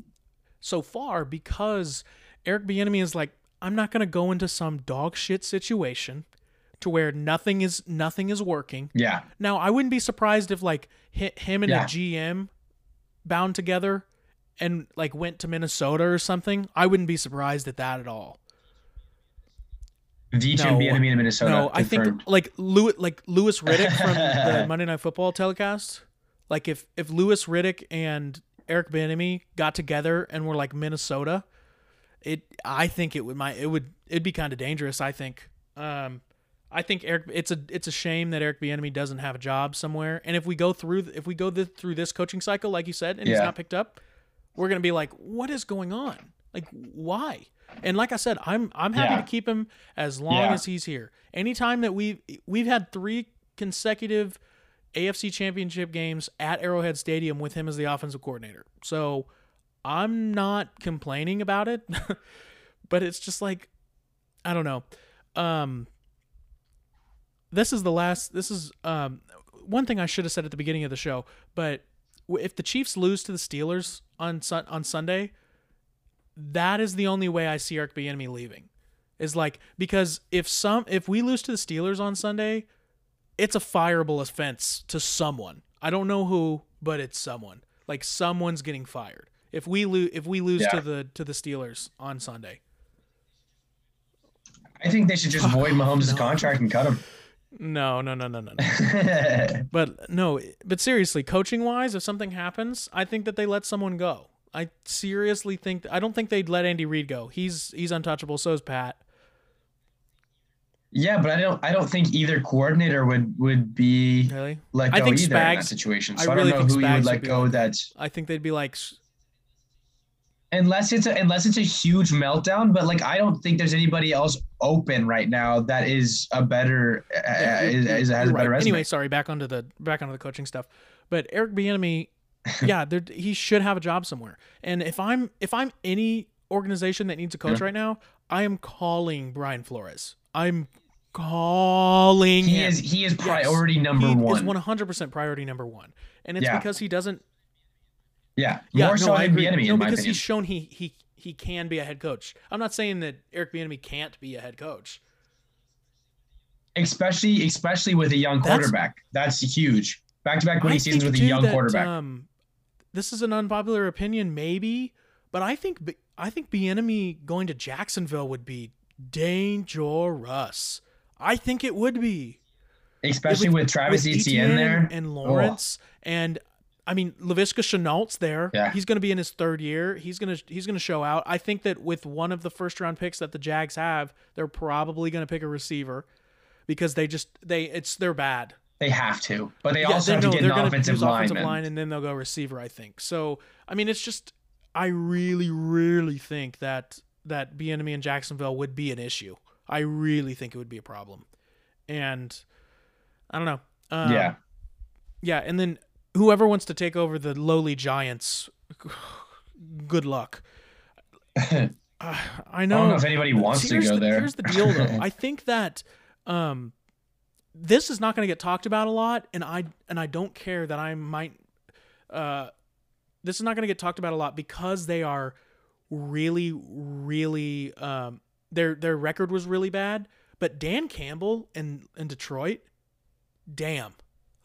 so far because Eric Bieniemy is like, I'm not going to go into some dog shit situation to where nothing is nothing is working. yeah, Now, I wouldn't be surprised if like hi- him and Yeah. a GM bound together and like went to Minnesota or something. I wouldn't be surprised at that at all. Veach No, and Bieniemy in Minnesota. no, I think confirmed. like Louis, like Louis Riddick from the Monday Night Football telecast. Like if if Louis Riddick and Eric Bieniemy got together and were like Minnesota, it I think it would might it would it'd be kind of dangerous. I think. Um, I think Eric. It's a it's a shame that Eric Bieniemy doesn't have a job somewhere. And if we go through if we go th- through this coaching cycle, like you said, and he's not picked up, we're gonna be like, what is going on? Like why? And like I said, I'm I'm happy Yeah. to keep him as long Yeah. as he's here. Anytime that we have we've had three consecutive AFC Championship games at Arrowhead Stadium with him as the offensive coordinator. So I'm not complaining about it, but it's just like I don't know. Um this is the last this is um one thing I should have said at the beginning of the show, but if the Chiefs lose to the Steelers on on Sunday, that is the only way I see Eric Bieniemy leaving. Is like because if some if we lose to the Steelers on Sunday, it's a fireable offense to someone. I don't know who, but it's someone. Like someone's getting fired. If we lose if we lose to the to the Steelers on Sunday. I think they should just void Mahomes' No. contract and cut him. No, no, no, no, no, no. But no, but seriously, coaching wise, if something happens, I think that they let someone go. I seriously think I don't think they'd let Andy Reid go. He's he's untouchable. So is Pat. yeah, but I don't. I don't think either coordinator would would be Really, let I go think either in that situation. I So I, really don't know who you Spags would would let be go. like That I think they'd be like, unless it's a, unless it's a huge meltdown. But like, I don't think there's anybody else open right now that is a better uh, is, is, has a better right. resume. Anyway, sorry. Back onto the back onto the coaching stuff. But Eric Bieniemy, yeah, there, he should have a job somewhere. And if I'm if I'm any organization that needs a coach Yeah. right now, I am calling Brian Flores. I'm calling he him. is he is Yes. priority number he one. is 100% priority number one, and it's Yeah. because he doesn't. Yeah, Yeah, more no, so I than agree. Bieniemy, no, in because opinion. he's shown he he he can be a head coach. I'm not saying that Eric Bieniemy can't be a head coach. especially especially with a young quarterback. That's huge. Back to back winning seasons with a young that, quarterback. Um, this is an unpopular opinion, maybe, but I think I think Bieniemy going to Jacksonville would be dangerous. I think it would be. especially with, Travis with Etienne, Etienne there. and Lawrence and I mean Laviska Shenault's there. Yeah. He's going to be in his third year. He's going to he's going to show out. I think that with one of the first round picks that the Jags have, they're probably going to pick a receiver because they just they it's they're bad. They have to, but they Yeah, also they- have no, to get an offensive lineman. offensive line and then they'll go receiver. I think so. I mean, it's just I really, really think that that Bieniemy in Jacksonville would be an issue. I really think it would be a problem, and I don't know. Um, yeah, yeah, and then whoever wants to take over the lowly Giants, good luck. Uh, I I don't know if anybody wants to go the, there. Here's the deal, though. I think that um, this is not going to get talked about a lot, and I and I don't care that I might. Uh, this is not going to get talked about a lot because they are really, really. Um, their their record was really bad, but Dan Campbell in in Detroit, damn,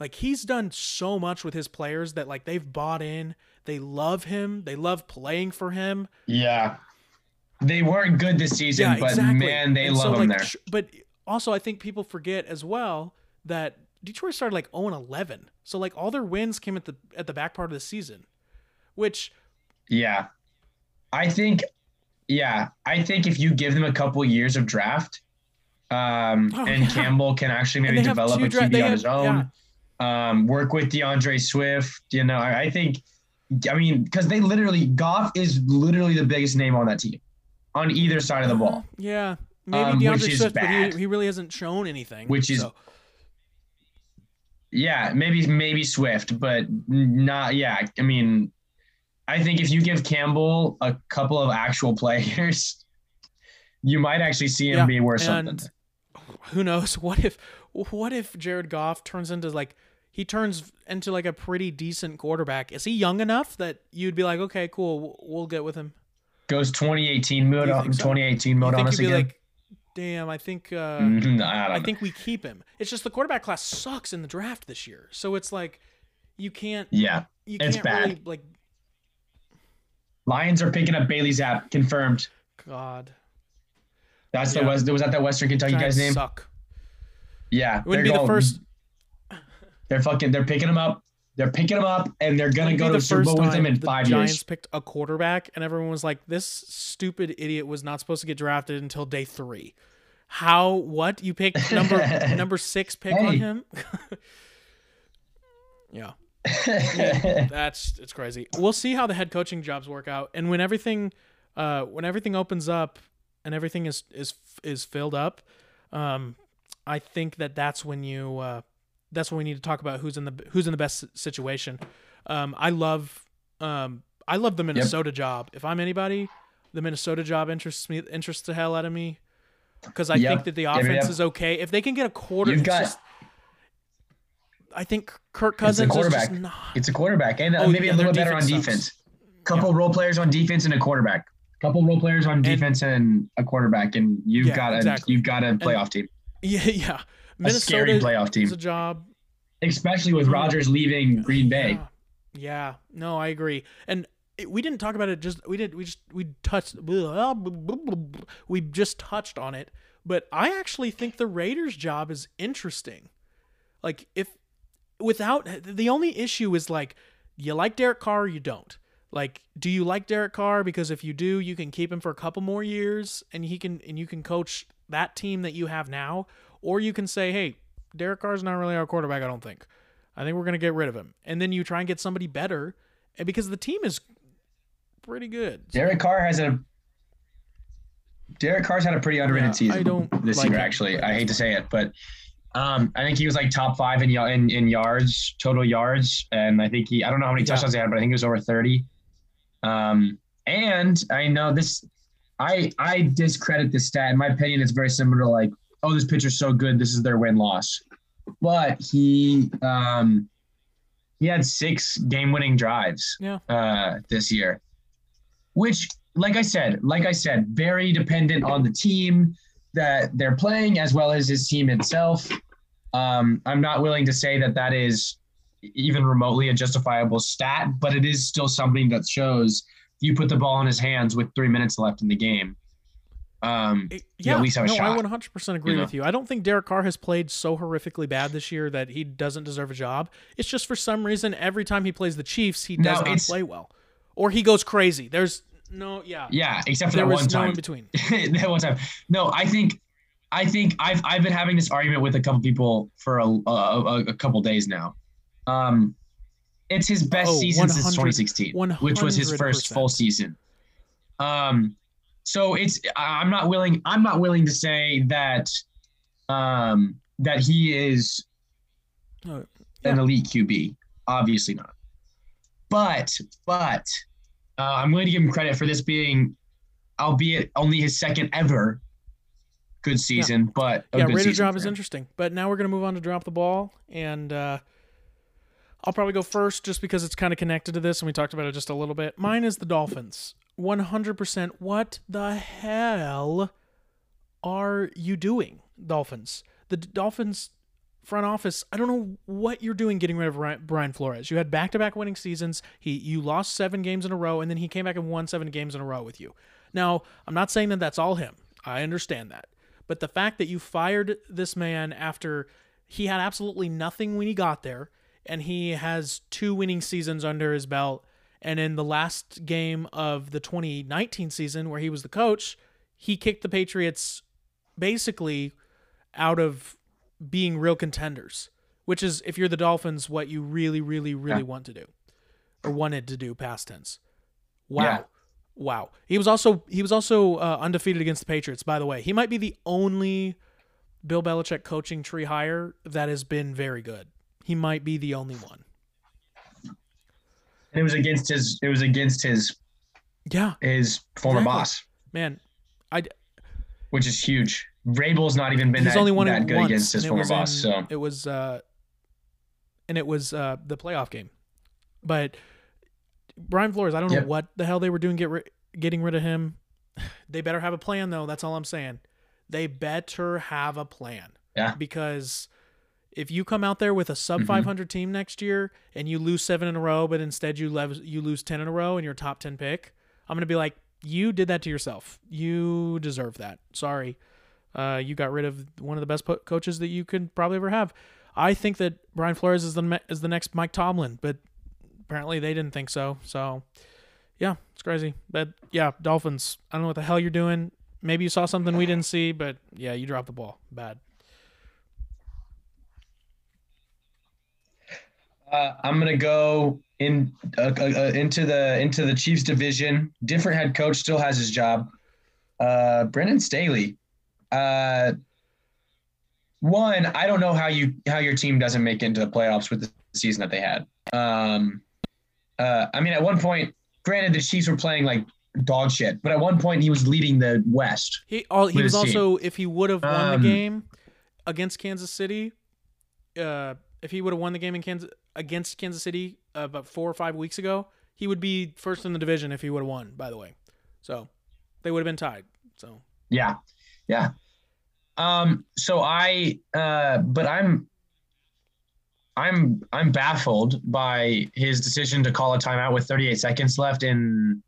like he's done so much with his players that like they've bought in. They love him. They love playing for him. yeah, they weren't good this season, Yeah, but exactly. man, they And love so, him like, there. But also, I think people forget as well that Detroit started like 0 11. So like all their wins came at the at the back part of the season, which Yeah, I think. Yeah, I think if you give them a couple years of draft, um, Oh, and yeah. Campbell can actually maybe develop a QB on have- his own, um, work with D'Andre Swift. You know, I, I think. I mean, because they literally Goff is literally the biggest name on that team, on either side of the ball. Yeah, maybe Um, which DeAndre is Swift, but he, he really hasn't shown anything. Which is so. Yeah, maybe maybe Swift, but not. Yeah, I mean, I think if you give Campbell a couple of actual players, you might actually see him Yeah, be worth and something. who knows? What if what if Jared Goff turns into like he turns into like a pretty decent quarterback? Is he young enough that you'd be like, okay, cool, we'll, get with him? Goes 2018 mode on so? 2018 mode on us again. like, damn, I think uh, Mhm, I I think we keep him. It's just the quarterback class sucks in the draft this year, so it's like you can't yeah, you It's can't bad. really like Lions are picking up Bailey Zappe confirmed. God. That's Yeah. the was was that the Western Kentucky Giants guy's name? Suck. Yeah, It wouldn't be the going- first. They're fucking. They're picking him up. They're picking him up, and they're gonna go to the Super Bowl with him in the five Giants years. picked a quarterback, and everyone was like, "This stupid idiot was not supposed to get drafted until day three. How? What? You picked number number six pick on him? yeah. Yeah, that's it's crazy. We'll see how the head coaching jobs work out, and when everything, uh, when everything opens up and everything is is is filled up, um, I think that that's when you, uh, that's when we need to talk about who's in the who's in the best situation. Um, I love, um, I love the Minnesota job. If I'm anybody, the Minnesota job interests me interests the hell out of me because I Yep. think that the offense yep. is okay. If they can get a quarter, You've got- just- I think Kirk Cousins It's a quarterback. just not. It's a quarterback, and uh, Oh, maybe yeah, a little better on defense defense. sucks. Couple role players on defense and a quarterback. Couple role players on defense and, a quarterback, and you've Yeah, got a exactly. you've got a playoff team, Yeah, yeah. A scary Minnesota playoff team, is a job. especially with mm-hmm. Rodgers leaving Green Bay. Yeah. yeah. No, I agree. And we didn't talk about it. Just we did. We just we touched. We just touched on it. But I actually think the Raiders' job is interesting. Like if without the only issue is like you like Derek Carr or you don't. Like, do you like Derek Carr? Because if you do, you can keep him for a couple more years, and he can and you can coach that team that you have now, or you can say, hey, Derek Carr's not really our quarterback. I don't think. I think we're gonna get rid of him, and then you try and get somebody better, and because the team is pretty good. Derek Carr has a Derek Carr's had a pretty underrated Yeah, season I don't this like year. him, Actually, I hate to say it, but um, I think he was like top five in, in in yards, total yards, and I think he I don't know how many Yeah. touchdowns he had, but I think it was over thirty. Um, and I know this, I I discredit this stat. In my opinion, it's very similar to like, oh, this pitcher's so good, this is their win loss. But he um, he had six game winning drives Yeah. uh, this year, which, like I said, like I said, very dependent on the team that they're playing as well as his team itself. Um, I'm not willing to say that that is even remotely a justifiable stat, but it is still something that shows you put the ball in his hands with three minutes left in the game. Um, It- yeah, at least have a no, I shot, 100% agree you know? with you. I don't think Derek Carr has played so horrifically bad this year that he doesn't deserve a job. It's just for some reason every time he plays the Chiefs, he No, does not play well, or he goes crazy. There's no, yeah, yeah, except for there that was one no time. in between. that one time. No, I think, I think I've I've been having this argument with a couple people for a a, a, a couple days now. Um, it's his best Oh, season since 2016, which was his first full season. Um, so it's I'm not willing I'm not willing to say that um that he is Oh, an elite QB. Obviously not. But but uh, I'm willing to give him credit for this being, albeit only his second ever good season, but a yeah, good Raiders season job is interesting. But now we're gonna move on to drop the ball, and uh, I'll probably go first just because it's kind of connected to this, and we talked about it just a little bit. Mine is the Dolphins. One hundred percent. What the hell are you doing, Dolphins? The Dolphins front office. I don't know what you're doing getting rid of Brian Flores. You had back-to-back winning seasons. He you lost seven games in a row, and then he came back and won seven games in a row with you. Now, I'm not saying that that's all him. I understand that. But the fact that you fired this man after he had absolutely nothing when he got there, and he has two winning seasons under his belt, and in the last game of the 2019 season where he was the coach, he kicked the Patriots basically out of being real contenders, which is if you're the Dolphins, what you really, really, really Yeah. want to do or wanted to do past tense. Wow. Yeah. Wow. He was also he was also uh, undefeated against the Patriots, by the way. He might be the only Bill Belichick coaching tree hire that has been very good. He might be the only one. It was against his it was against his Yeah, his former Exactly. boss, man. I which is huge. Vrabel's not even been he's that, only won that good once, against his former boss. in- So it was uh and it was uh the playoff game. But Brian Flores, I don't Yep. know what the hell they were doing get ri- getting rid of him. They better have a plan though. That's all I'm saying. They better have a plan. Yeah. Because if you come out there with a sub Mhm. 500 team next year and you lose 7 in a row but instead you lev- you lose 10 in a row and you're top 10 pick, I'm going to be like you did that to yourself. You deserve that. Sorry. Uh, you got rid of one of the best po- coaches that you could probably ever have. I think that Brian Flores is the me- is the next Mike Tomlin, but apparently they didn't think so. So, yeah, it's crazy. But yeah, Dolphins. I don't know what the hell you're doing. maybe you saw something we didn't see, but yeah, you dropped the ball. Bad. Uh, I'm gonna go in uh, uh, uh, into the into the Chiefs division. Different head coach still has his job. Uh, Brandon Staley. Uh, one, I don't know how you how your team doesn't make it into the playoffs with the season that they had. Um, uh, I mean, at one point, granted, the Chiefs were playing like dog shit, but at one point he was leading the West. He all he was his team. also if he would have won Um, the game against Kansas City, uh, if he would have won the game in Kansas against Kansas City uh, about four or five weeks ago, he would be first in the division if he would have won. By the way, so they would have been tied. So Yeah. Yeah. Um, so I uh but I'm I'm I'm baffled by his decision to call a timeout with 38 seconds left in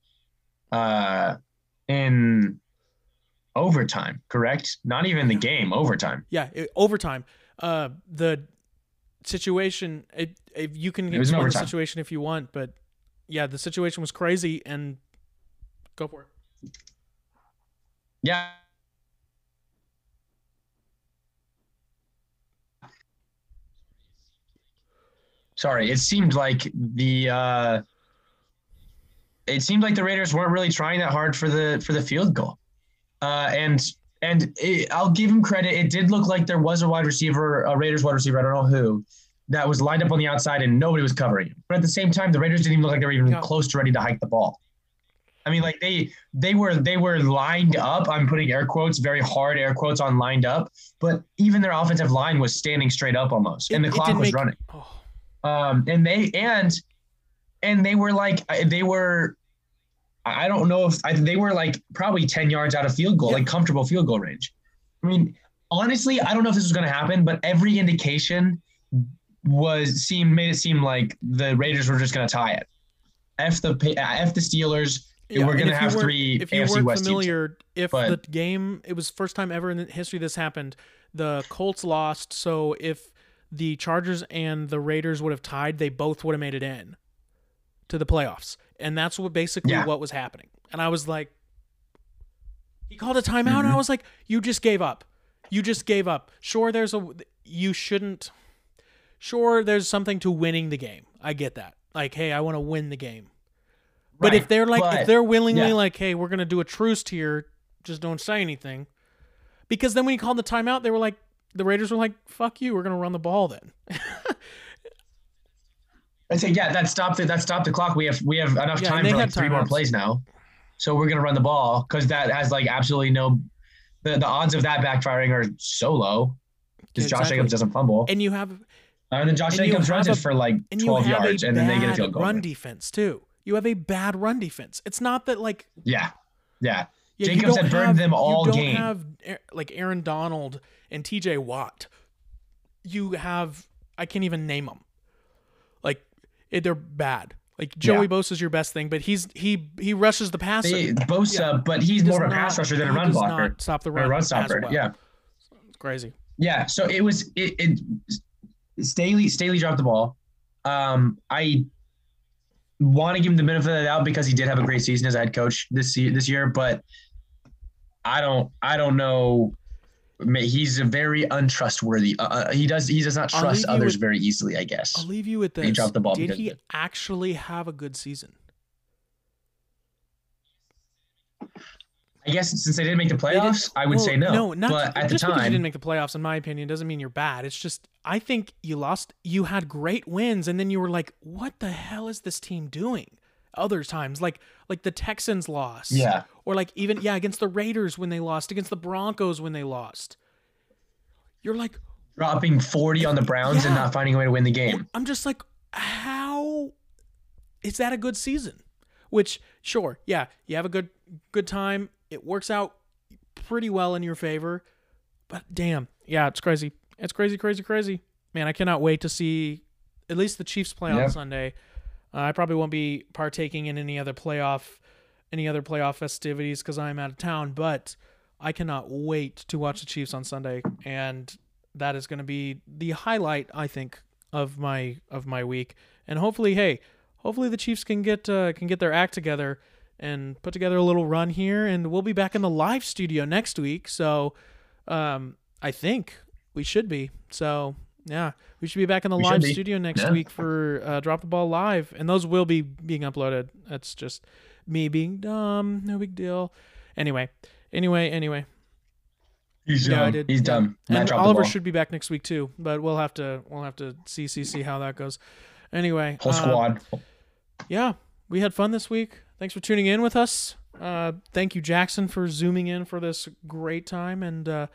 uh in overtime, correct? Not even the game, overtime. yeah, it, overtime. Uh, the situation. It, if you can It was an explain the situation if you want, but yeah, the situation was crazy and go for it. Yeah. Sorry, it seemed like the uh it seemed like the Raiders weren't really trying that hard for the for the field goal. Uh and and it, I'll give him credit. It did look like there was a wide receiver, a Raiders wide receiver, I don't know who, that was lined up on the outside and nobody was covering him. But at the same time, the Raiders didn't even look like they were even Yeah. close to ready to hike the ball. I mean, like they they were they were lined up. I'm putting air quotes, very hard air quotes on lined up, but even their offensive line was standing straight up almost, and the clock was make- running. Oh, Um, and they and and they were like they were. I don't know if I, they were like probably ten yards out of field goal, Yeah. like comfortable field goal range. I mean, honestly, I don't know if this was going to happen, but every indication was seemed made it seem like the Raiders were just going to tie it. F the Pa- uh, F the Steelers. Yeah, we're going to have three If you AFC weren't West teams. familiar, if But- the game, it was first time ever in history this happened. The Colts lost, so if the Chargers and the Raiders would have tied, they both would have made it in to the playoffs, and that's what basically Yeah. what was happening. And I was like, he called a timeout, Mm-hmm. and I was like, you just gave up. You just gave up. Sure, there's a you shouldn't. Sure, there's something to winning the game. I get that. Like, hey, I want to win the game. But if they're like, if they're willingly yeah. like, hey, we're gonna do a truce here, just don't say anything. Because then when he called the timeout, they were like, the Raiders were like, fuck you, we're gonna run the ball then. I say, yeah, that stopped the that stopped the clock. We have we have enough Yeah, time for like three more plays now, so we're gonna run the ball because that has like absolutely no. The, the odds of that backfiring are so low because Josh Jacobs doesn't fumble, and you have and then Josh and Jacobs runs have it for like twelve yards, and then they get a field goal. run defense too. You have a bad run defense. It's not that like yeah, yeah. yeah, Jacobs had burned have- them all you don't game. have like Aaron Donald and T.J. Watt. You have I can't even name them. It, they're bad. Like Joey Yeah. Bosa's your best thing, but he's he he rushes the passer. They, Bosa, Yeah. but he's He more of a pass rusher than a run blocker stop the run, run stopper. well. Yeah, It's crazy. yeah. So it was it, it Staley Staley dropped the ball. Um, I want to give him the benefit of the doubt because he did have a great season as head coach this year, this year, but I don't I don't know. He's a very untrustworthy. Uh, Uh, he does he does not trust others with- very easily. I guess. I'll leave you with this. He dropped the ball Did he actually have a good season? I guess since they didn't make the playoffs, I would well, say no. No, not but at the just because you time, didn't make the playoffs. In my opinion, doesn't mean you're bad. It's just I think you lost. You had great wins, and then you were like, "What the hell is this team doing?" Other times, like like the Texans lost, yeah, or like even yeah against the Raiders when they lost, against the Broncos when they lost. You're like, dropping forty on the Browns and not finding a way to win the game. I'm just like, how is that a good season? Which, sure, yeah, you have a good good time. It works out pretty well in your favor. But damn, yeah, it's crazy. It's crazy, crazy, crazy. Man, I cannot wait to see at least the Chiefs play on Sunday. Uh, I probably won't be partaking in any other playoff any other playoff festivities because I'm out of town, but I cannot wait to watch the Chiefs on Sunday, and that is going to be the highlight, I think, of my of my week. And hopefully, hey, hopefully the Chiefs can get uh, can get their act together and put together a little run here. And we'll be back in the live studio next week. So um, I think we should be. So yeah, we should be back in the We live studio next Yeah. week for uh, Drop the Ball Live, and those will be being uploaded. That's just me being dumb. No big deal. Anyway, anyway, anyway. He's Yeah, I did. He's dumb. And Oliver should be back next week too, but we'll have to we'll have to see see see how that goes. Anyway, Whole uh, squad. yeah, we had fun this week. Thanks for tuning in with us. Uh, thank you, Jackson, for zooming in for this great time. And uh,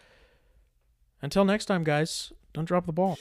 until next time, guys, don't drop the ball.